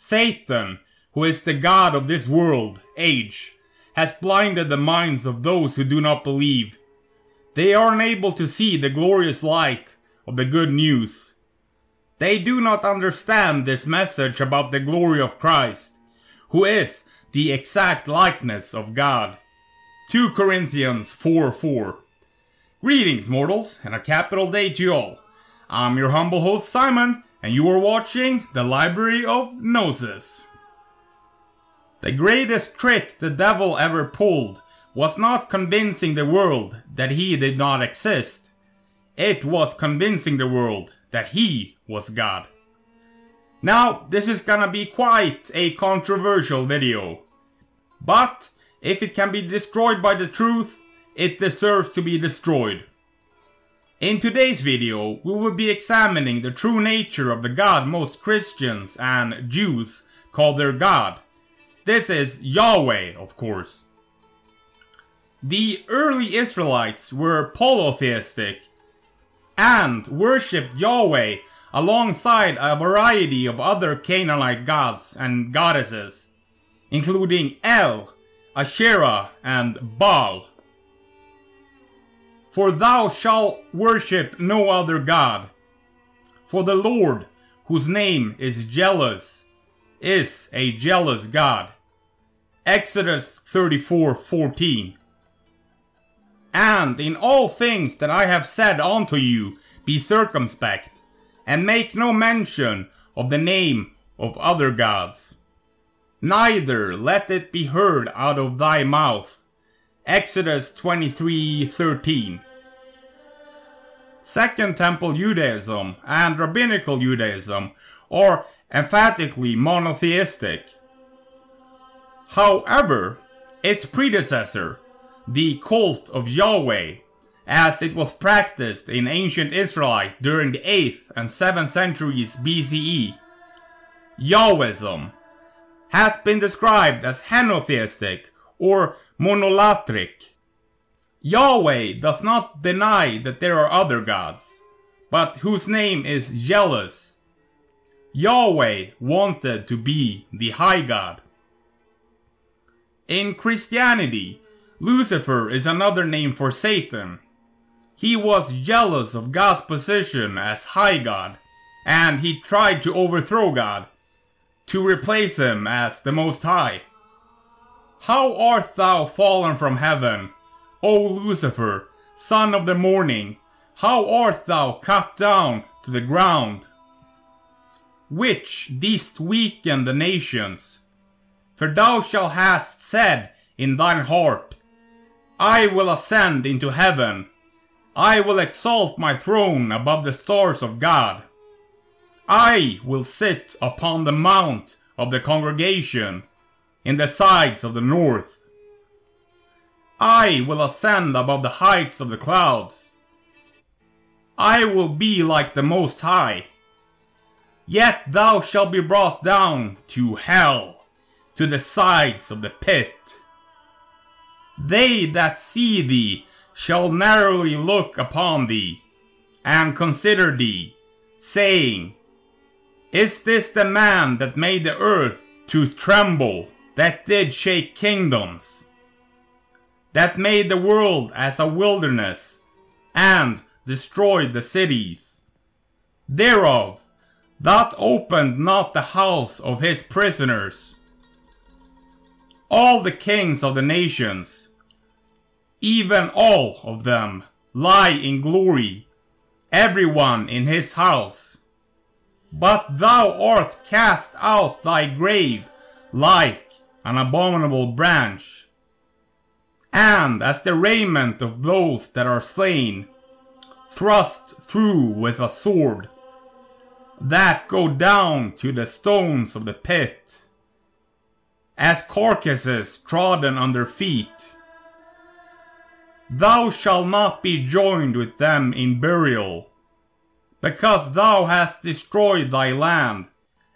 Satan, who is the God of this world, age, has blinded the minds of those who do not believe. They are unable to see the glorious light of the good news. They do not understand this message about the glory of Christ, who is the exact likeness of God. 2 Corinthians 4 4. Greetings, mortals, and a capital day to you all. I'm your humble host Simon, and you are watching the Library of Gnosis. The greatest trick the devil ever pulled was not convincing the world that he did not exist. It was convincing the world that he was God. Now, this is gonna be quite a controversial video. But, if it can be destroyed by the truth, it deserves to be destroyed. In today's video, we will be examining the true nature of the God most Christians and Jews call their God. This is Yahweh, of course. The early Israelites were polytheistic and worshipped Yahweh alongside a variety of other Canaanite gods and goddesses, including El, Asherah, and Baal. For thou shalt worship no other God. For the Lord, whose name is jealous, is a jealous God. Exodus 34:14. And in all things that I have said unto you, be circumspect, and make no mention of the name of other gods. Neither let it be heard out of thy mouth. Exodus 23:13. Second Temple Judaism and Rabbinical Judaism are emphatically monotheistic. However, its predecessor, the cult of Yahweh, as it was practiced in ancient Israelite during the 8th and 7th centuries BCE, Yahwism, has been described as henotheistic or monolatric. Yahweh does not deny that there are other gods, but whose name is jealous. Yahweh wanted to be the high god. In Christianity, Lucifer is another name for Satan. He was jealous of God's position as high god, and he tried to overthrow God, to replace him as the Most High. How art thou fallen from heaven, O Lucifer, son of the morning? How art thou cut down to the ground? Which didst weaken the nations? For thou shalt hast said in thine heart, I will ascend into heaven. I will exalt my throne above the stars of God. I will sit upon the mount of the congregation in the sides of the north. I will ascend above the heights of the clouds. I will be like the Most High. Yet thou shalt be brought down to hell, to the sides of the pit. They that see thee shall narrowly look upon thee, and consider thee, saying, Is this the man that made the earth to tremble, that did shake kingdoms? That made the world as a wilderness, and destroyed the cities. Thereof, that opened not the house of his prisoners. All the kings of the nations, even all of them, lie in glory, every one in his house. But thou art cast out thy grave like an abominable branch and as the raiment of those that are slain, thrust through with a sword, that go down to the stones of the pit, as carcasses trodden under feet. Thou shalt not be joined with them in burial, because thou hast destroyed thy land,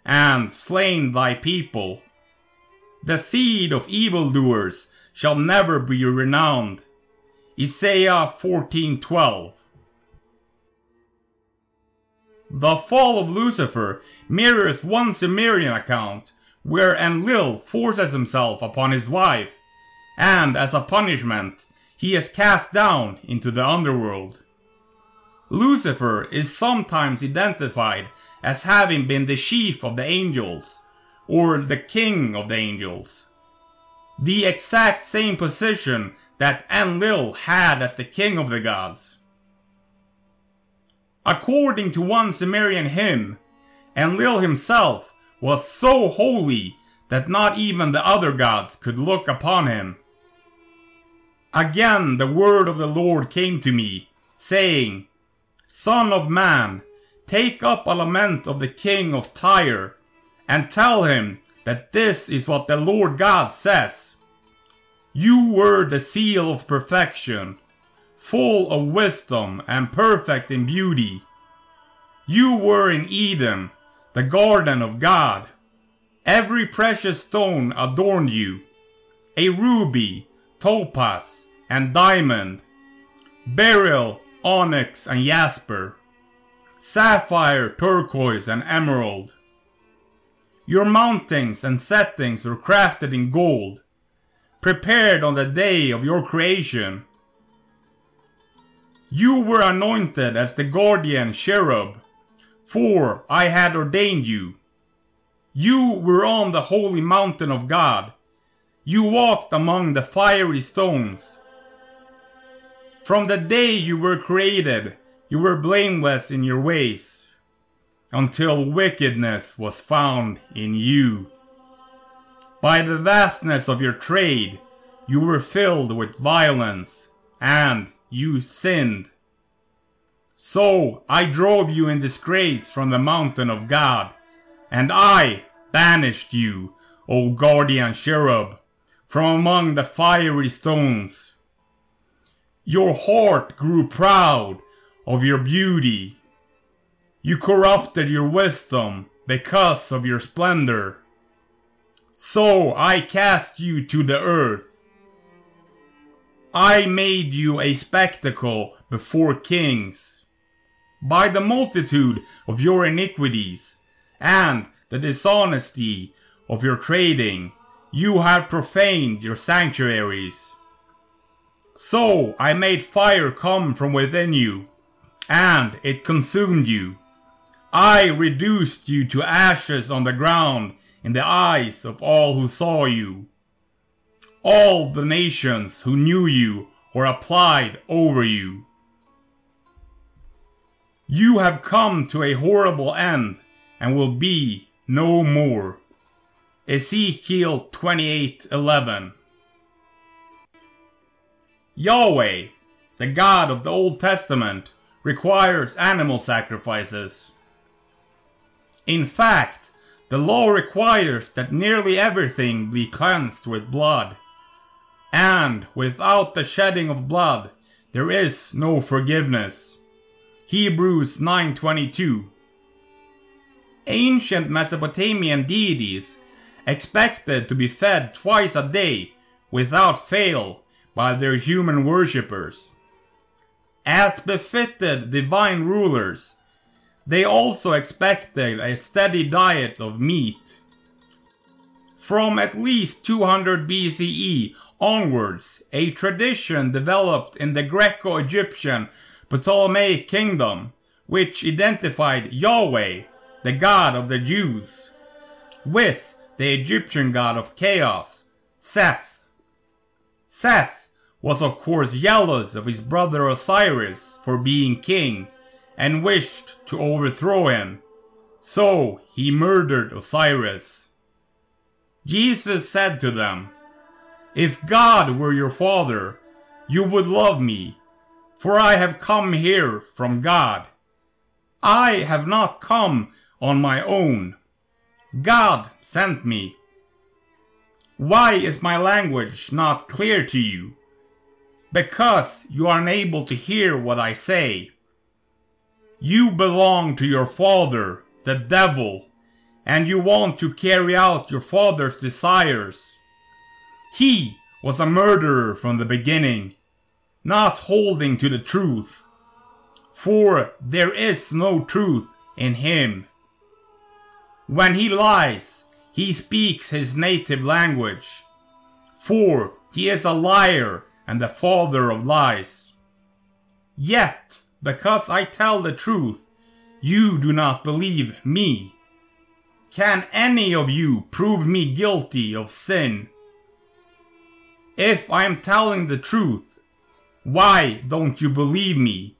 and slain thy people. The seed of evildoers shall never be renowned. Isaiah 14:12. The fall of Lucifer mirrors one Sumerian account, where Enlil forces himself upon his wife, and as a punishment, he is cast down into the underworld. Lucifer is sometimes identified as having been the chief of the angels, or the king of the angels. The exact same position that Enlil had as the king of the gods. According to one Sumerian hymn, Enlil himself was so holy that not even the other gods could look upon him. Again the word of the Lord came to me, saying, Son of man, take up a lament of the king of Tyre, and tell him that this is what the Lord God says. You were the seal of perfection, full of wisdom and perfect in beauty. You were in Eden, the garden of God. Every precious stone adorned you a ruby, topaz, and diamond, beryl, onyx, and jasper, sapphire, turquoise, and emerald. Your mountings and settings were crafted in gold, prepared on the day of your creation. You were anointed as the guardian cherub, for I had ordained you. You were on the holy mountain of God. You walked among the fiery stones. From the day you were created, you were blameless in your ways, until wickedness was found in you. By the vastness of your trade, you were filled with violence, and you sinned. So I drove you in disgrace from the mountain of God, and I banished you, O guardian cherub, from among the fiery stones. Your heart grew proud of your beauty. You corrupted your wisdom because of your splendor. So I cast you to the earth. I made you a spectacle before kings. By the multitude of your iniquities and the dishonesty of your trading, you have profaned your sanctuaries. So I made fire come from within you, and it consumed you. I reduced you to ashes on the ground in the eyes of all who saw you. All the nations who knew you or applied over you. You have come to a horrible end and will be no more. Ezekiel 28:11 Yahweh, the God of the Old Testament, requires animal sacrifices. In fact, the law requires that nearly everything be cleansed with blood. And without the shedding of blood, there is no forgiveness. Hebrews 9:22 Ancient Mesopotamian deities expected to be fed twice a day without fail by their human worshippers. As befitted divine rulers, they also expected a steady diet of meat. From at least 200 BCE onwards, a tradition developed in the Greco Egyptian Ptolemaic kingdom, which identified Yahweh, the god of the Jews, with the Egyptian god of chaos, Seth. Seth was of course jealous of his brother Osiris for being king and wished to overthrow him. So he murdered Osiris. Jesus said to them, If God were your father, you would love me, for I have come here from God. I have not come on my own. God sent me. Why is my language not clear to you? Because you are unable to hear what I say. You belong to your father, the devil, and you want to carry out your father's desires. He was a murderer from the beginning, not holding to the truth. For there is no truth in him. When he lies, he speaks his native language, for he is a liar and the father of lies. Yet, because I tell the truth, you do not believe me. Can any of you prove me guilty of sin? If I am telling the truth, why don't you believe me?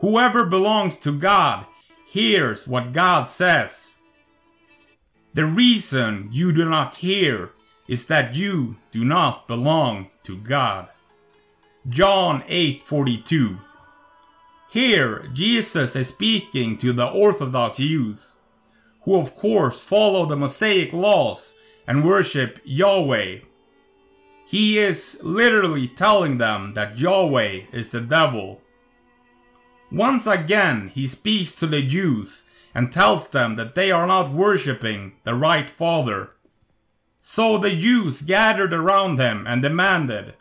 Whoever belongs to God hears what God says. The reason you do not hear is that you do not belong to God. John 8:42 Here Jesus is speaking to the Orthodox Jews, who of course follow the Mosaic laws and worship Yahweh. He is literally telling them that Yahweh is the devil. Once again, he speaks to the Jews and tells them that they are not worshipping the right Father. So the Jews gathered around him and demanded,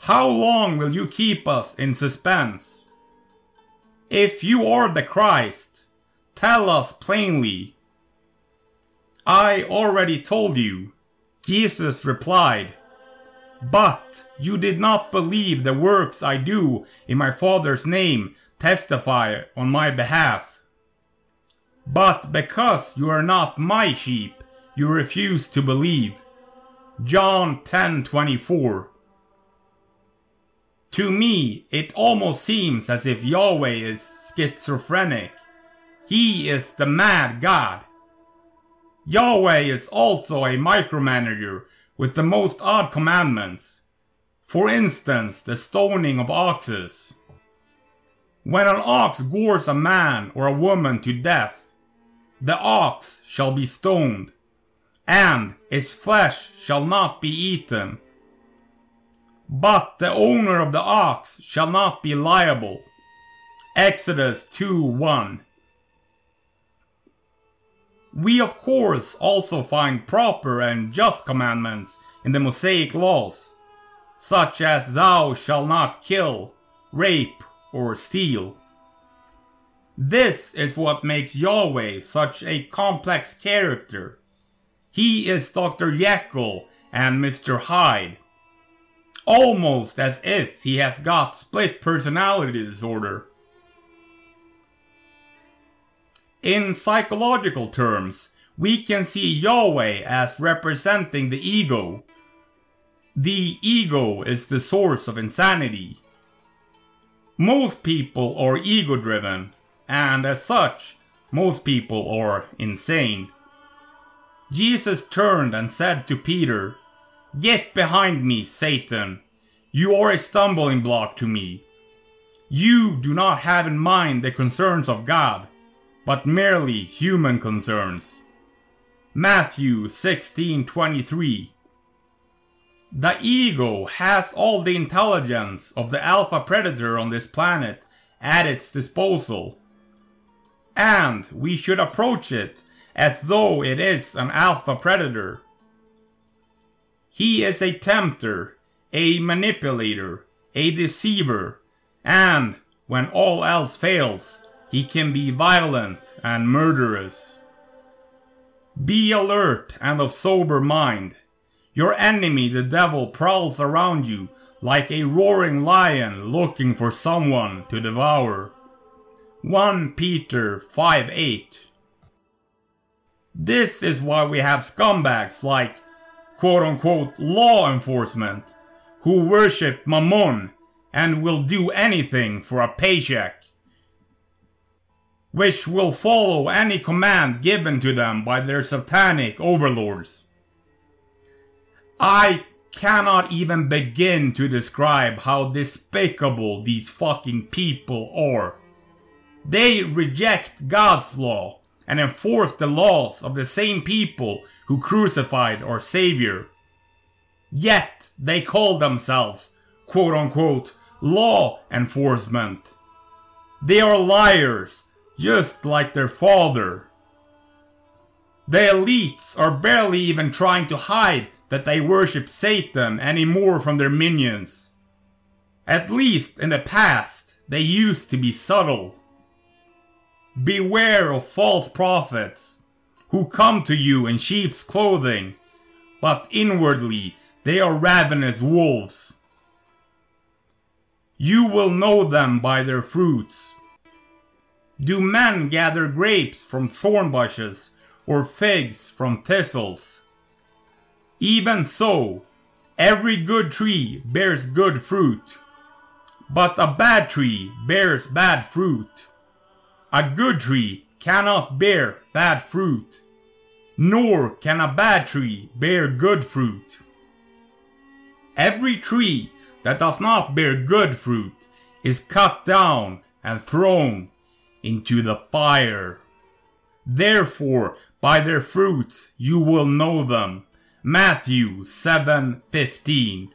How long will you keep us in suspense? If you are the Christ, tell us plainly. I already told you, Jesus replied, But you did not believe the works I do in my Father's name testify on my behalf. But because you are not my sheep, you refuse to believe. John 10:24 To me, it almost seems as if Yahweh is schizophrenic. He is the mad God. Yahweh is also a micromanager with the most odd commandments. For instance, the stoning of oxes. When an ox gores a man or a woman to death, the ox shall be stoned and its flesh shall not be eaten. But the owner of the ox shall not be liable. Exodus 2 1. We, of course, also find proper and just commandments in the Mosaic laws, such as thou shalt not kill, rape, or steal. This is what makes Yahweh such a complex character he is Dr. Jekyll and Mr. Hyde. Almost as if he has got split personality disorder. In psychological terms, we can see Yahweh as representing the ego. The ego is the source of insanity. Most people are ego driven, and as such, most people are insane. Jesus turned and said to Peter, Get behind me, Satan. You are a stumbling block to me. You do not have in mind the concerns of God, but merely human concerns. Matthew 16:23 The ego has all the intelligence of the alpha predator on this planet at its disposal. And we should approach it as though it is an alpha predator. He is a tempter, a manipulator, a deceiver, and when all else fails, he can be violent and murderous. Be alert and of sober mind. Your enemy, the devil, prowls around you like a roaring lion looking for someone to devour. 1 Peter 5 8 this is why we have scumbags like quote unquote law enforcement who worship Mammon and will do anything for a paycheck, which will follow any command given to them by their satanic overlords. I cannot even begin to describe how despicable these fucking people are. They reject God's law and enforce the laws of the same people who crucified our Savior. Yet they call themselves, quote unquote, law enforcement. They are liars, just like their father. The elites are barely even trying to hide that they worship Satan anymore from their minions. At least in the past, they used to be subtle. Beware of false prophets, who come to you in sheep's clothing, but inwardly they are ravenous wolves. You will know them by their fruits. Do men gather grapes from thorn bushes, or figs from thistles? Even so, every good tree bears good fruit, but a bad tree bears bad fruit. A good tree cannot bear bad fruit, nor can a bad tree bear good fruit. Every tree that does not bear good fruit is cut down and thrown into the fire. Therefore, by their fruits you will know them. Matthew 7:15.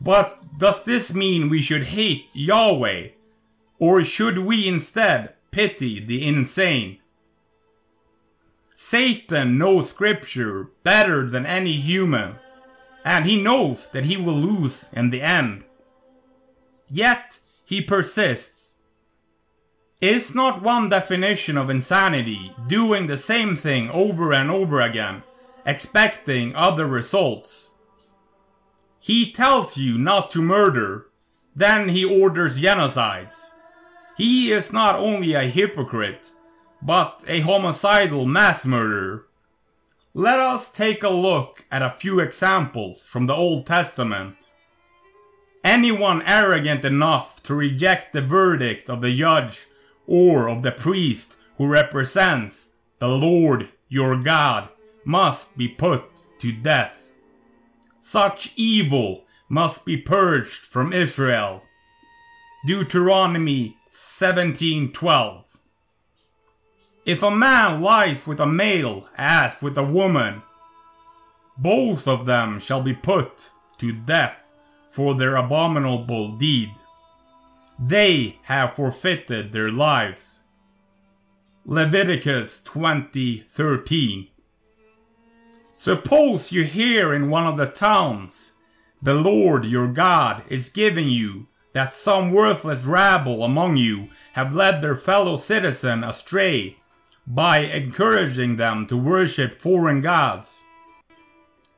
But does this mean we should hate Yahweh? Or should we instead pity the insane? Satan knows scripture better than any human, and he knows that he will lose in the end. Yet he persists. Is not one definition of insanity doing the same thing over and over again, expecting other results? He tells you not to murder, then he orders genocide. He is not only a hypocrite, but a homicidal mass murderer. Let us take a look at a few examples from the Old Testament. Anyone arrogant enough to reject the verdict of the judge or of the priest who represents the Lord your God must be put to death. Such evil must be purged from Israel. Deuteronomy 17:12 If a man lies with a male as with a woman, both of them shall be put to death for their abominable deed. They have forfeited their lives. Leviticus 20:13 Suppose you hear in one of the towns the Lord your God is giving you that some worthless rabble among you have led their fellow citizen astray by encouraging them to worship foreign gods.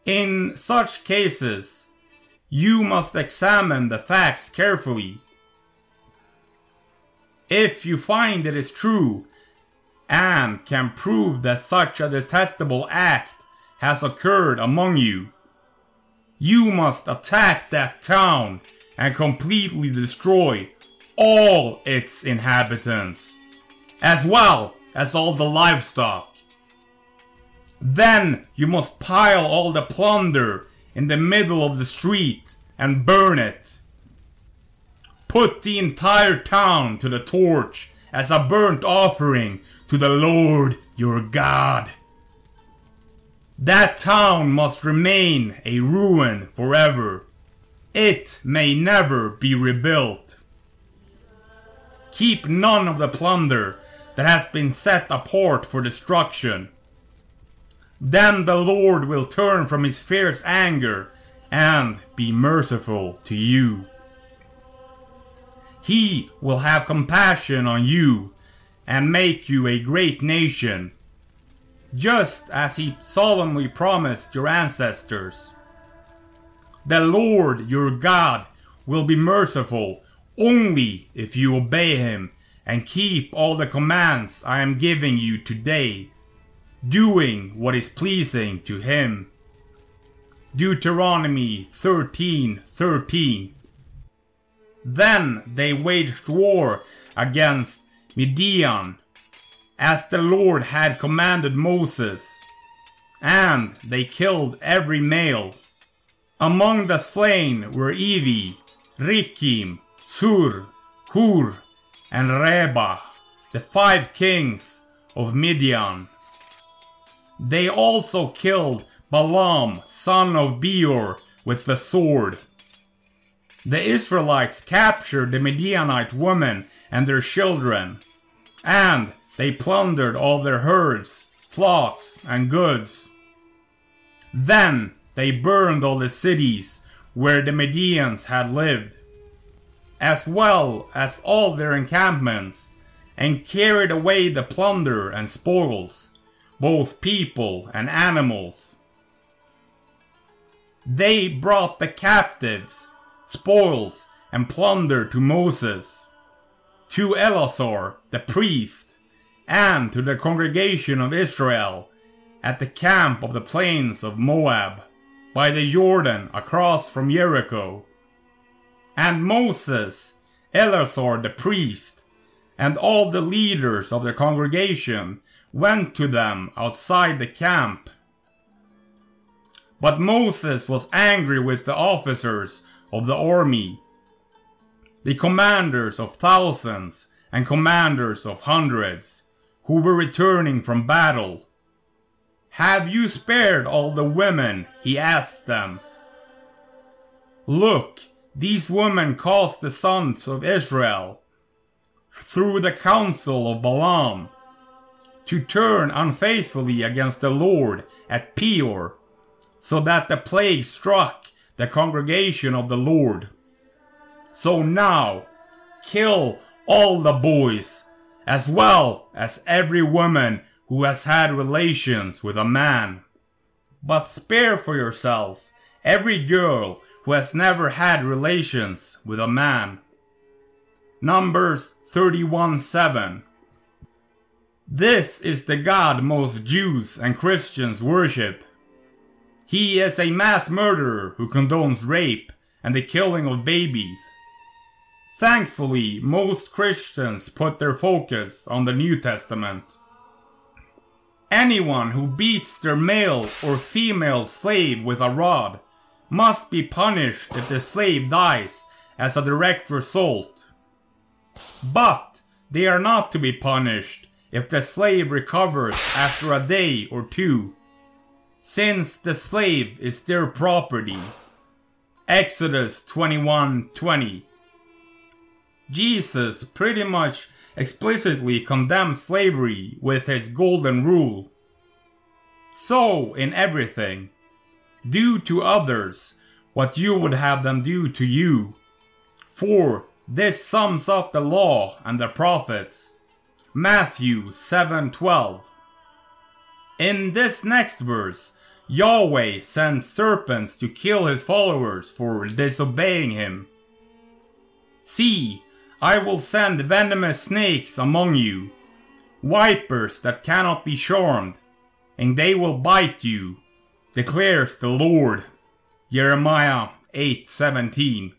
In such cases, you must examine the facts carefully. If you find it is true and can prove that such a detestable act has occurred among you, you must attack that town and completely destroy all its inhabitants, as well as all the livestock. Then you must pile all the plunder in the middle of the street and burn it. Put the entire town to the torch as a burnt offering to the Lord your God. That town must remain a ruin forever. It may never be rebuilt. Keep none of the plunder that has been set apart for destruction. Then the Lord will turn from his fierce anger and be merciful to you. He will have compassion on you and make you a great nation, just as he solemnly promised your ancestors. The Lord your God will be merciful only if you obey him and keep all the commands I am giving you today, doing what is pleasing to him. Deuteronomy 13:13 13. Then they waged war against Midian, as the Lord had commanded Moses, and they killed every male. Among the slain were Evi, Rekem, Sur, Hur, and Reba, the five kings of Midian. They also killed Balaam, son of Beor, with the sword. The Israelites captured the Midianite women and their children, and they plundered all their herds, flocks, and goods. Then they burned all the cities where the Medians had lived, as well as all their encampments, and carried away the plunder and spoils, both people and animals. They brought the captives, spoils, and plunder to Moses, to Eleazar the priest, and to the congregation of Israel at the camp of the plains of Moab, by the Jordan across from Jericho. And Moses, Eleazar the priest, and all the leaders of the congregation went to them outside the camp. But Moses was angry with the officers of the army, the commanders of thousands and commanders of hundreds, who were returning from battle. Have you spared all the women? he asked them. Look, these women caused the sons of Israel, through the counsel of Balaam, to turn unfaithfully against the Lord at Peor, so that the plague struck the congregation of the Lord. So now, kill all the boys, as well as every woman who has had relations with a man. But spare for yourself every girl who has never had relations with a man. Numbers 31 7. This is the God most Jews and Christians worship. He is a mass murderer who condones rape and the killing of babies. Thankfully, most Christians put their focus on the New Testament. Anyone who beats their male or female slave with a rod must be punished if the slave dies as a direct result. But they are not to be punished if the slave recovers after a day or two, since the slave is their property. Exodus 21:20. Jesus pretty much explicitly condemns slavery with his golden rule. So, in everything, do to others what you would have them do to you. For this sums up the law and the prophets. Matthew 7:12. In this next verse, Yahweh sends serpents to kill his followers for disobeying him. See, I will send venomous snakes among you, vipers that cannot be charmed, and they will bite you declares the Lord. Jeremiah 8:17.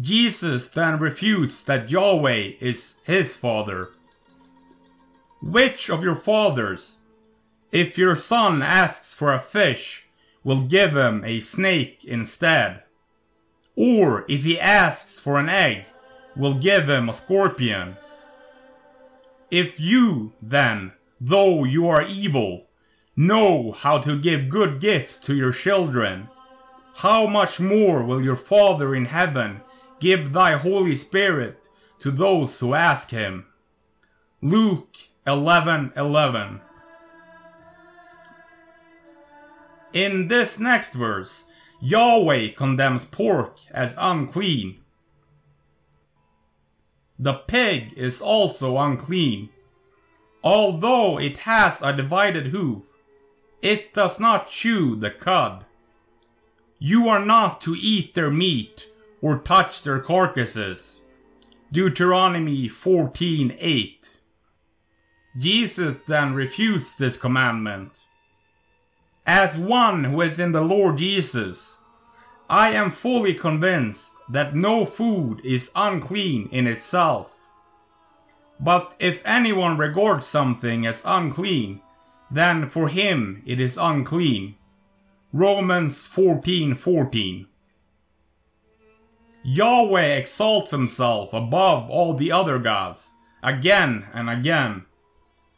Jesus then refutes that Yahweh is his father. Which of your fathers, if your son asks for a fish, will give him a snake instead? Or if he asks for an egg, will give him a scorpion? If you, then, though you are evil, know how to give good gifts to your children, how much more will your Father in heaven give thy Holy Spirit to those who ask him? Luke 11:11 11. In this next verse, Yahweh condemns pork as unclean. The pig is also unclean, although it has a divided hoof it does not chew the cud. You are not to eat their meat or touch their carcasses. Deuteronomy 14:8. Jesus then refutes this commandment. As one who is in the Lord Jesus, I am fully convinced that no food is unclean in itself. But if anyone regards something as unclean, then for him it is unclean. Romans 14:14. 14. Yahweh exalts himself above all the other gods, again and again,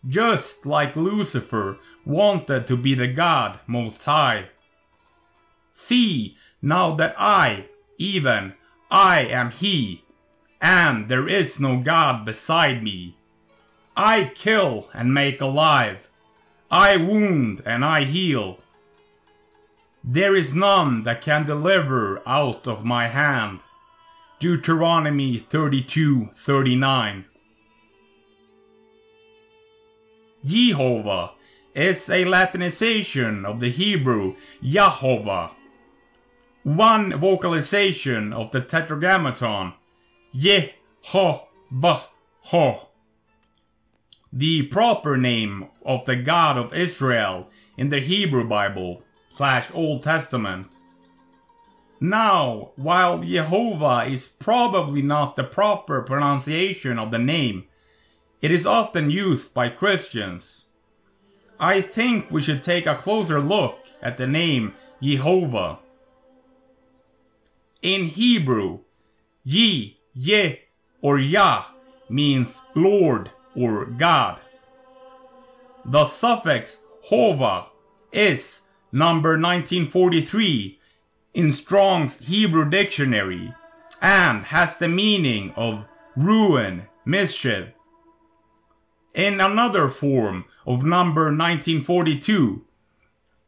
just like Lucifer wanted to be the God Most High. See, now that I, even I am He, and there is no God beside me. I kill and make alive, I wound and I heal. There is none that can deliver out of my hand. Deuteronomy 32:39. Jehovah is a Latinization of the Hebrew Yahovah. One vocalization of the Tetragrammaton Yehovah. The proper name of the God of Israel in the Hebrew Bible slash Old Testament. Now, while Jehovah is probably not the proper pronunciation of the name, it is often used by Christians. I think we should take a closer look at the name Jehovah. In Hebrew, Ye, Ye, or Yah means Lord or God. The suffix Hova is number 1943 in Strong's Hebrew Dictionary and has the meaning of ruin, mischief. In another form of number 1942,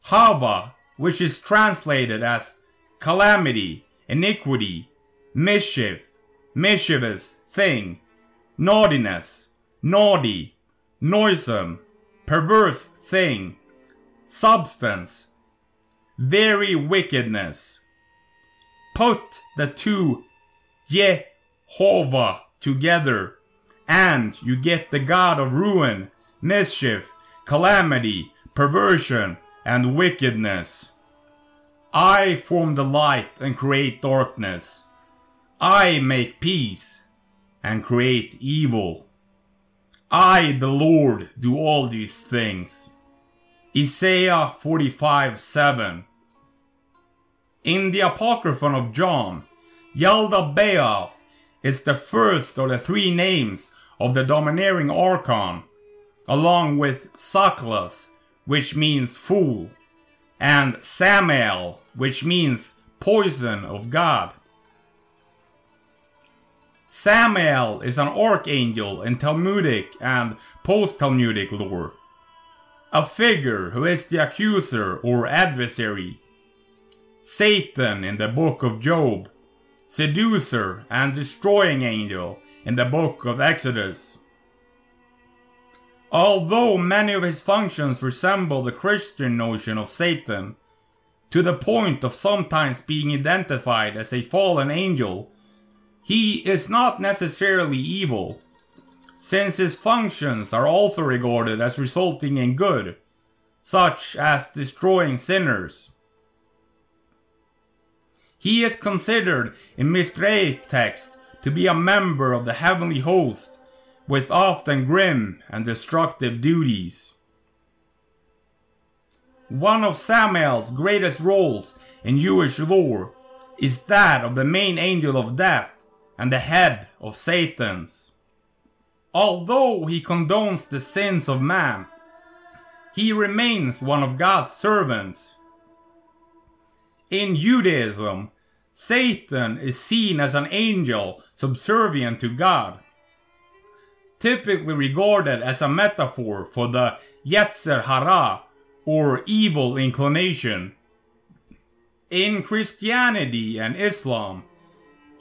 Hava, which is translated as calamity, iniquity, mischief, mischievous thing, naughtiness, naughty, noisome, perverse thing, substance, very wickedness. Put the two Jehovah together, and you get the God of ruin, mischief, calamity, perversion, and wickedness. I form the light and create darkness. I make peace and create evil. I, the Lord, do all these things. Isaiah 45 7. In the Apocryphon of John, Yaldabaoth is the first of the three names of the domineering archon, along with Saklas, which means fool, and Samael, which means poison of God. Samael is an archangel in Talmudic and post Talmudic lore. A figure who is the accuser or adversary. Satan in the book of Job. Seducer and destroying angel in the book of Exodus. Although many of his functions resemble the Christian notion of Satan, to the point of sometimes being identified as a fallen angel, he is not necessarily evil, since his functions are also regarded as resulting in good, such as destroying sinners. He is considered in Midrash text to be a member of the heavenly host, with often grim and destructive duties. One of Samael's greatest roles in Jewish lore is that of the main angel of death, and the head of Satan's. Although he condones the sins of man, he remains one of God's servants. In Judaism, Satan is seen as an angel subservient to God, typically regarded as a metaphor for the Yetzer Hara, or evil inclination. In Christianity and Islam,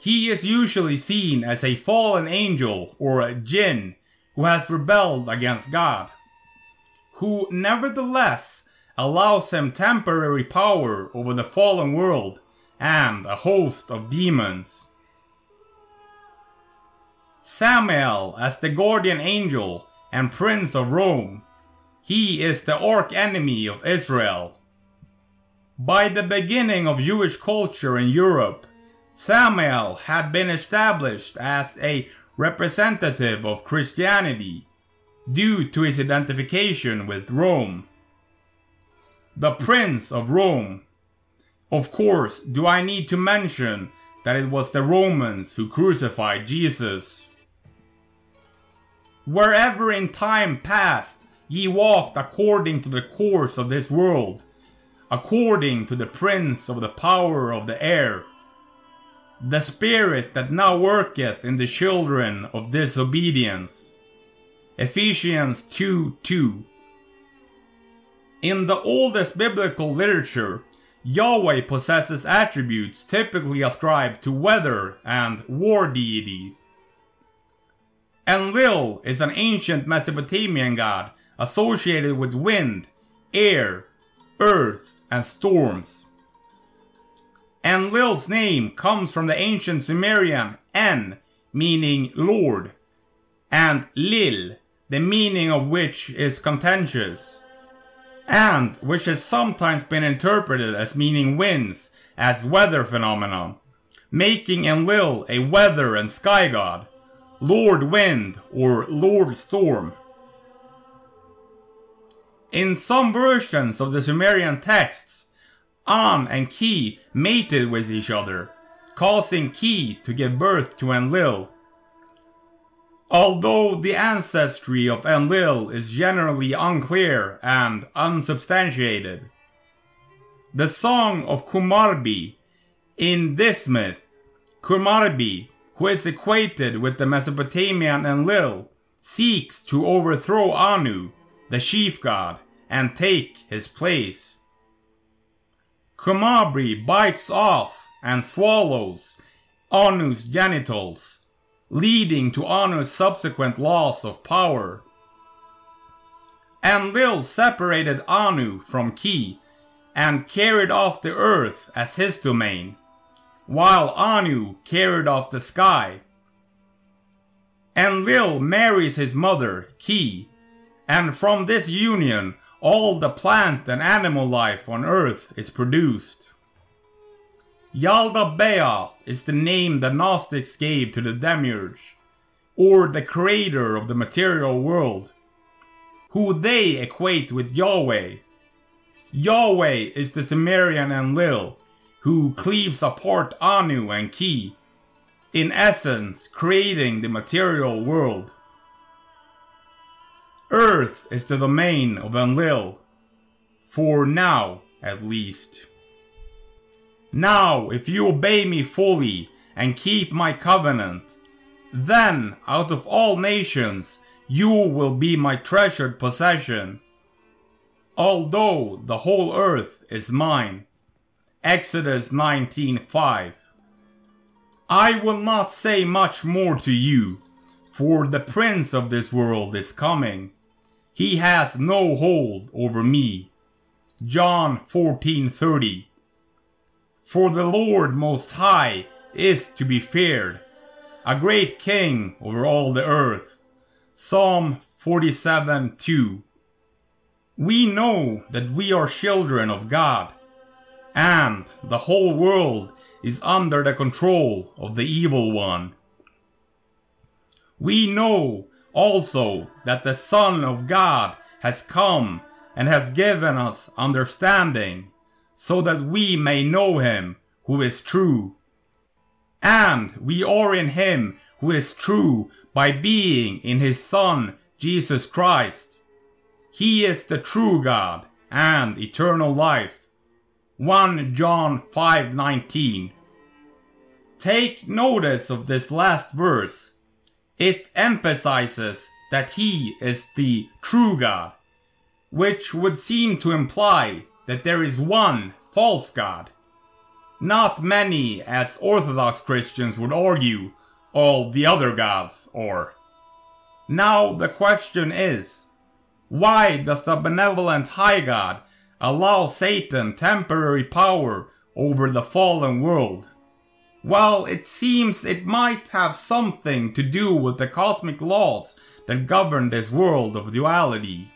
he is usually seen as a fallen angel or a jinn who has rebelled against God, who nevertheless allows him temporary power over the fallen world and a host of demons. Samael as the guardian angel and prince of Rome, he is the arch enemy of Israel. By the beginning of Jewish culture in Europe, Samael had been established as a representative of Christianity due to his identification with Rome. The Prince of Rome. Of course, do I need to mention that it was the Romans who crucified Jesus? Wherever in time past ye walked according to the course of this world, according to the prince of the power of the air, the spirit that now worketh in the children of disobedience. Ephesians 2 2. In the oldest biblical literature, Yahweh possesses attributes typically ascribed to weather and war deities. Enlil is an ancient Mesopotamian god associated with wind, air, earth, and storms. Enlil's name comes from the ancient Sumerian En, meaning Lord, and Lil, the meaning of which is contentious, and which has sometimes been interpreted as meaning winds as weather phenomenon, making Enlil a weather and sky god, Lord Wind or Lord Storm. In some versions of the Sumerian texts, An and Ki mated with each other, causing Ki to give birth to Enlil. Although the ancestry of Enlil is generally unclear and unsubstantiated, the song of Kumarbi in this myth, Kumarbi, who is equated with the Mesopotamian Enlil, seeks to overthrow Anu, the chief god, and take his place. Kumarbi bites off and swallows Anu's genitals, leading to Anu's subsequent loss of power. Enlil separated Anu from Ki and carried off the earth as his domain, while Anu carried off the sky. Enlil marries his mother, Ki, and from this union all the plant and animal life on earth is produced. Yaldabaoth is the name the Gnostics gave to the Demiurge, or the creator of the material world, who they equate with Yahweh. Yahweh is the Sumerian Enlil, who cleaves apart Anu and Ki, in essence creating the material world. Earth is the domain of Enlil, for now at least. Now, if you obey me fully and keep my covenant, then out of all nations you will be my treasured possession. Although the whole earth is mine. Exodus 19:5. I will not say much more to you, for the prince of this world is coming. He has no hold over me. John 14:30. For the Lord most high is to be feared, a great king over all the earth. Psalm 47:2. We know that we are children of God, and the whole world is under the control of the evil one. We know also that the Son of God has come and has given us understanding, so that we may know him who is true. And we are in him who is true by being in his Son, Jesus Christ. He is the true God and eternal life. 1 John 5:19 Take notice of this last verse. It emphasizes that he is the true God, which would seem to imply that there is one false God. Not many, as Orthodox Christians would argue, all the other gods are. Now the question is, why does the benevolent High God allow Satan temporary power over the fallen world? Well, it seems it might have something to do with the cosmic laws that govern this world of duality.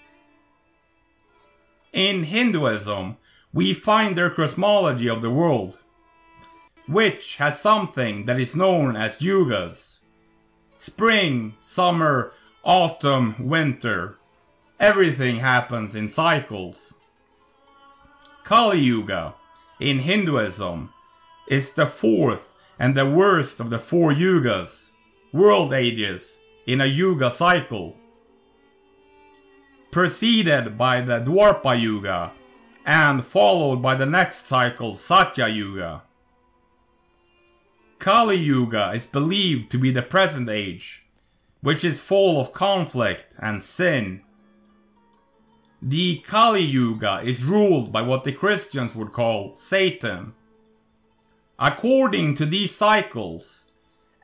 In Hinduism, we find their cosmology of the world, which has something that is known as yugas. Spring, summer, autumn, winter. Everything happens in cycles. Kali Yuga, in Hinduism, is the fourth and the worst of the four yugas, world ages, in a yuga cycle. Preceded by the Dwapara Yuga, and followed by the next cycle, Satya Yuga. Kali Yuga is believed to be the present age, which is full of conflict and sin. The Kali Yuga is ruled by what the Christians would call Satan. According to these cycles,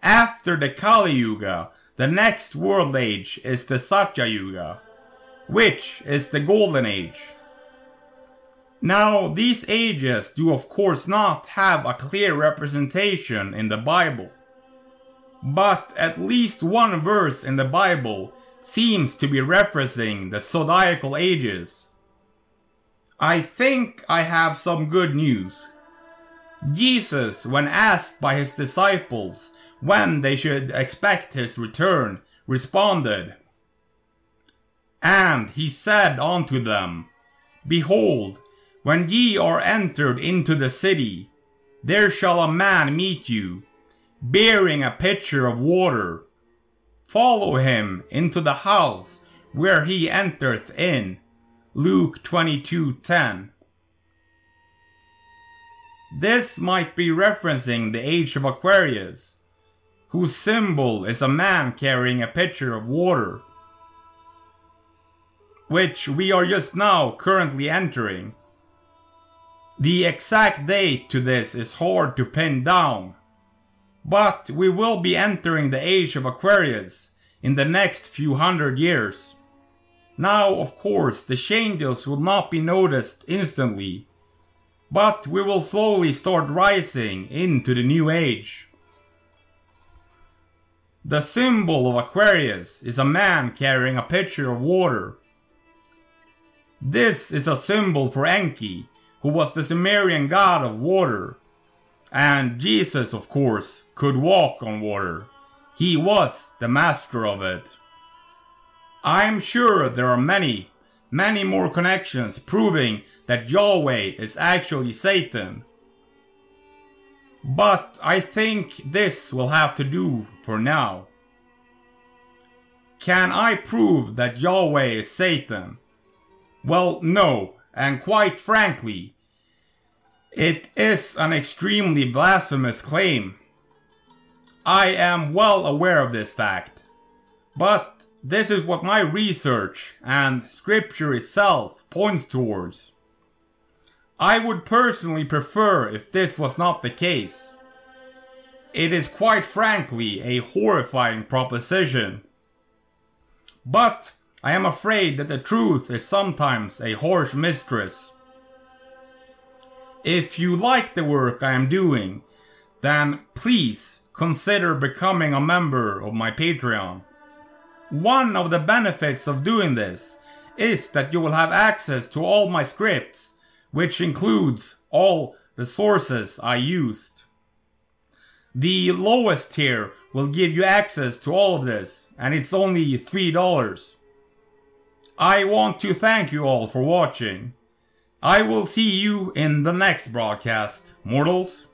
after the Kali Yuga, the next world age is the Satya Yuga, which is the Golden Age. Now, these ages do of course not have a clear representation in the Bible. But at least one verse in the Bible seems to be referencing the zodiacal ages. I think I have some good news. Jesus, when asked by his disciples when they should expect his return, responded, And he said unto them, Behold, when ye are entered into the city, there shall a man meet you, bearing a pitcher of water. Follow him into the house where he entereth in. Luke 22:10. This might be referencing the age of Aquarius, whose symbol is a man carrying a pitcher of water, which we are just now currently entering. The exact date to this is hard to pin down, but we will be entering the age of Aquarius in the next few hundred years. Now, of course, the changes will not be noticed instantly, but we will slowly start rising into the new age. The symbol of Aquarius is a man carrying a pitcher of water. This is a symbol for Enki, who was the Sumerian god of water. And Jesus, of course, could walk on water. He was the master of it. I'm sure there are many, many more connections proving that Yahweh is actually Satan. But I think this will have to do for now. Can I prove that Yahweh is Satan? Well, no, and quite frankly, it is an extremely blasphemous claim. I am well aware of this fact, but this is what my research and scripture itself points towards. I would personally prefer if this was not the case. It is quite frankly a horrifying proposition. But I am afraid that the truth is sometimes a harsh mistress. If you like the work I am doing, then please consider becoming a member of my Patreon. One of the benefits of doing this is that you will have access to all my scripts, which includes all the sources I used. The lowest tier will give you access to all of this, and it's only $3. I want to thank you all for watching. I will see you in the next broadcast, mortals.